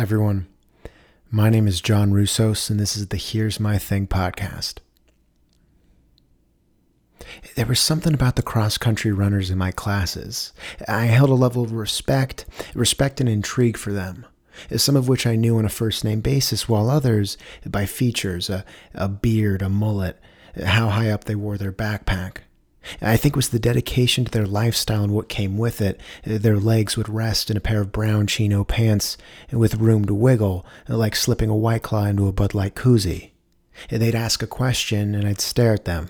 everyone. My name is John Russos, and this is the Here's My Thing podcast. There was something about the cross country runners in my classes. I held a level of respect, respect and intrigue for them, some of which I knew on a first name basis, while others by features, a, a beard, a mullet, how high up they wore their backpack. I think it was the dedication to their lifestyle and what came with it. Their legs would rest in a pair of brown chino pants with room to wiggle, like slipping a White Claw into a Bud Light koozie. They'd ask a question and I'd stare at them,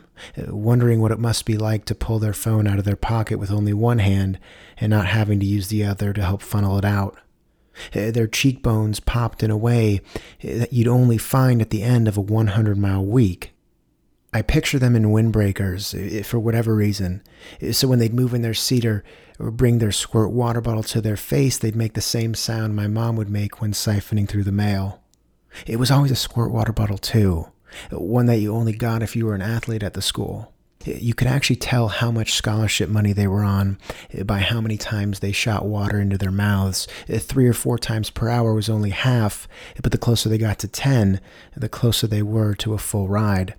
wondering what it must be like to pull their phone out of their pocket with only one hand and not having to use the other to help funnel it out. Their cheekbones popped in a way that you'd only find at the end of a 100 mile week. I picture them in windbreakers eh, eh, for whatever reason. Eh, so when they'd move in their seat or, or bring their squirt water bottle to their face, they'd make the same sound my mom would make when siphoning through the mail. It was always a squirt water bottle, too, one that you only got if you were an athlete at the school. You could actually tell how much scholarship money they were on by how many times they shot water into their mouths. Three or four times per hour was only half, but the closer they got to 10, the closer they were to a full ride.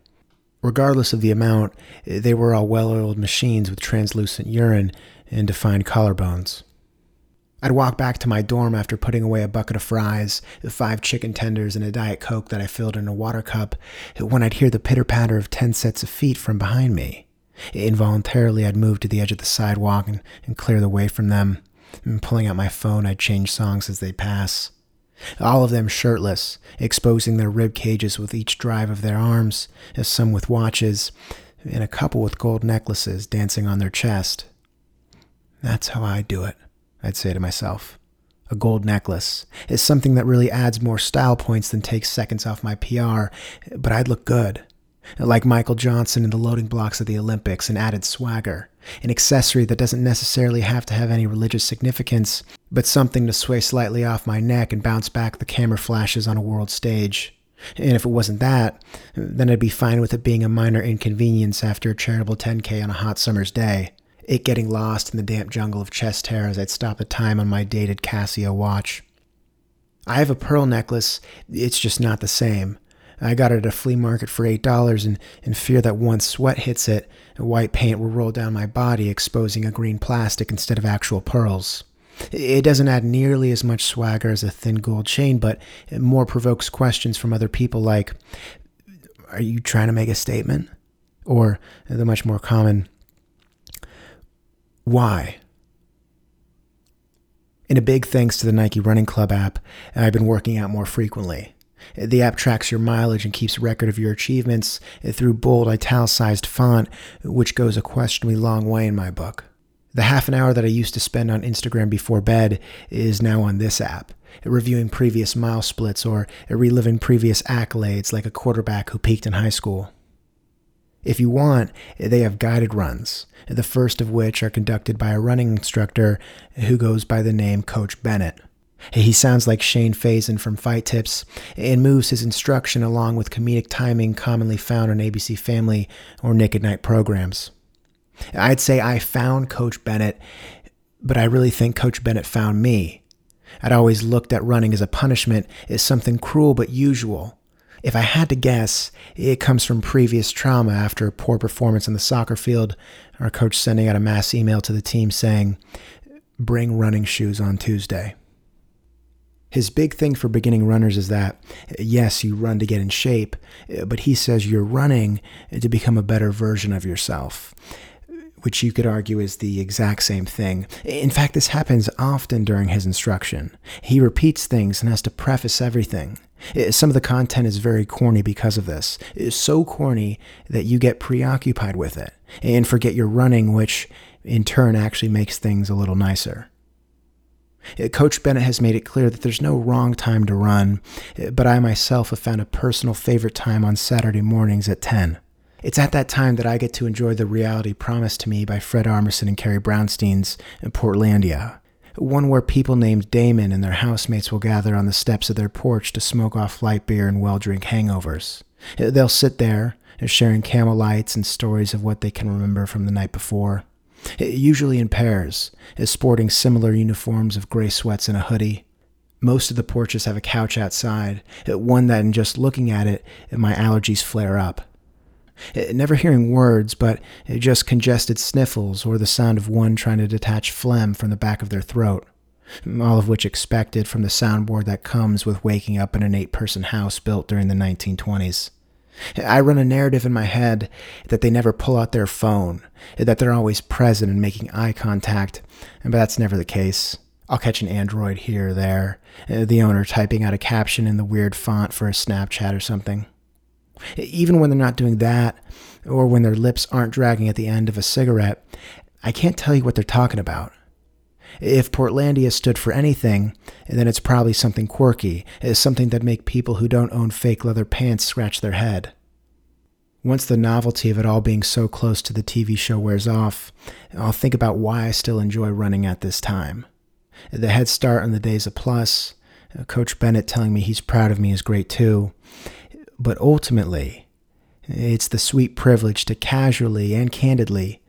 Regardless of the amount, they were all well oiled machines with translucent urine and defined collarbones. I'd walk back to my dorm after putting away a bucket of fries, five chicken tenders, and a Diet Coke that I filled in a water cup when I'd hear the pitter patter of ten sets of feet from behind me. Involuntarily, I'd move to the edge of the sidewalk and, and clear the way from them. And pulling out my phone, I'd change songs as they pass all of them shirtless, exposing their rib cages with each drive of their arms, as some with watches, and a couple with gold necklaces dancing on their chest. That's how I do it, I'd say to myself. A gold necklace is something that really adds more style points than takes seconds off my PR, but I'd look good. Like Michael Johnson in the loading blocks of the Olympics, an added swagger, an accessory that doesn't necessarily have to have any religious significance, but something to sway slightly off my neck and bounce back the camera flashes on a world stage. And if it wasn't that, then I'd be fine with it being a minor inconvenience after a charitable 10K on a hot summer's day. It getting lost in the damp jungle of chest hair as I'd stop the time on my dated Casio watch. I have a pearl necklace, it's just not the same. I got it at a flea market for $8 and in fear that once sweat hits it, white paint will roll down my body, exposing a green plastic instead of actual pearls. It doesn't add nearly as much swagger as a thin gold chain, but it more provokes questions from other people like, Are you trying to make a statement? Or the much more common, Why? And a big thanks to the Nike Running Club app, I've been working out more frequently. The app tracks your mileage and keeps record of your achievements through bold italicized font, which goes a questionably long way in my book. The half an hour that I used to spend on Instagram before bed is now on this app, reviewing previous mile splits or reliving previous accolades like a quarterback who peaked in high school. If you want, they have guided runs, the first of which are conducted by a running instructor who goes by the name Coach Bennett. He sounds like Shane Fazen from Fight Tips and moves his instruction along with comedic timing commonly found on ABC Family or Nick at Nite programs. I'd say I found Coach Bennett, but I really think Coach Bennett found me. I'd always looked at running as a punishment, as something cruel but usual. If I had to guess, it comes from previous trauma after a poor performance on the soccer field, a coach sending out a mass email to the team saying, Bring running shoes on Tuesday. His big thing for beginning runners is that, yes, you run to get in shape, but he says you're running to become a better version of yourself, which you could argue is the exact same thing. In fact, this happens often during his instruction. He repeats things and has to preface everything. Some of the content is very corny because of this. It's so corny that you get preoccupied with it and forget you're running, which in turn actually makes things a little nicer. Uh, Coach Bennett has made it clear that there's no wrong time to run, uh, but I myself have found a personal favorite time on Saturday mornings at 10. It's at that time that I get to enjoy the reality promised to me by Fred Armisen and Carrie Brownstein's in Portlandia, one where people named Damon and their housemates will gather on the steps of their porch to smoke off light beer and well drink hangovers. They'll sit there, sharing camel lights and stories of what they can remember from the night before usually in pairs, sporting similar uniforms of gray sweats and a hoodie. Most of the porches have a couch outside, one that in just looking at it, my allergies flare up. Eh, never hearing words, but eh, just congested sniffles or the sound of one trying to detach phlegm from the back of their throat. Mm, all of which expected from the soundboard that comes with waking up in an eight person house built during the 1920s. Eh, I run a narrative in my head that they never pull out their phone, that they're always present and making eye contact, but that's never the case. I'll catch an android here or there, the owner typing out a caption in the weird font for a Snapchat or something. Even when they're not doing that, or when their lips aren't dragging at the end of a cigarette, I can't tell you what they're talking about. If Portlandia stood for anything, then it's probably something quirky, something that make people who don't own fake leather pants scratch their head. Once the novelty of it all being so close to the TV show wears off, I'll think about why I still enjoy running at this time. The head start on the days of plus, uh, Coach Bennett telling me he's proud of me is great too. But ultimately, it's the sweet privilege to casually and candidly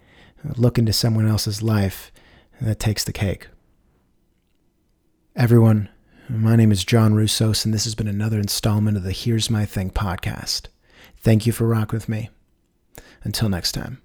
look into someone else's life that takes the cake. Everyone, my name is John Roussos, and this has been another installment of the Here's My Thing podcast. Thank you for rocking with me. Until next time.